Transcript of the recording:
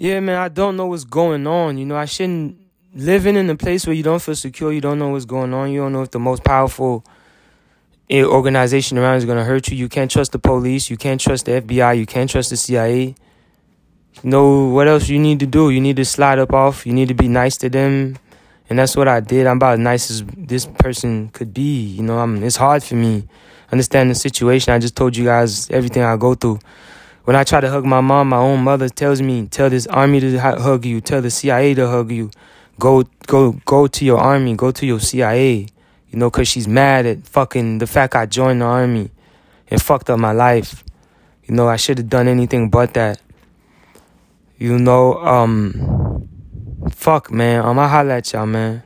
Yeah, man, I don't know what's going on. You know, I shouldn't living in a place where you don't feel secure, you don't know what's going on, you don't know if the most powerful eh, organization around is going to hurt you. You can't trust the police, you can't trust the FBI, you can't trust the CIA. Know what else you need to do? You need to slide up off, you need to be nice to them. And that's what I did. I'm about as nice as this person could be. You know, I'm, it's hard for me. Understand the situation. I just told you guys everything I go through. When I try to hug my mom, my own mother tells me, tell this army to hug you, tell the CIA to hug you. Go, go, go to your army, go to your CIA. You know, cause she's mad at fucking the fact I joined the army and fucked up my life. You know, I should have done anything but that. You know, um, fuck, man. Um, I holla at y'all, man.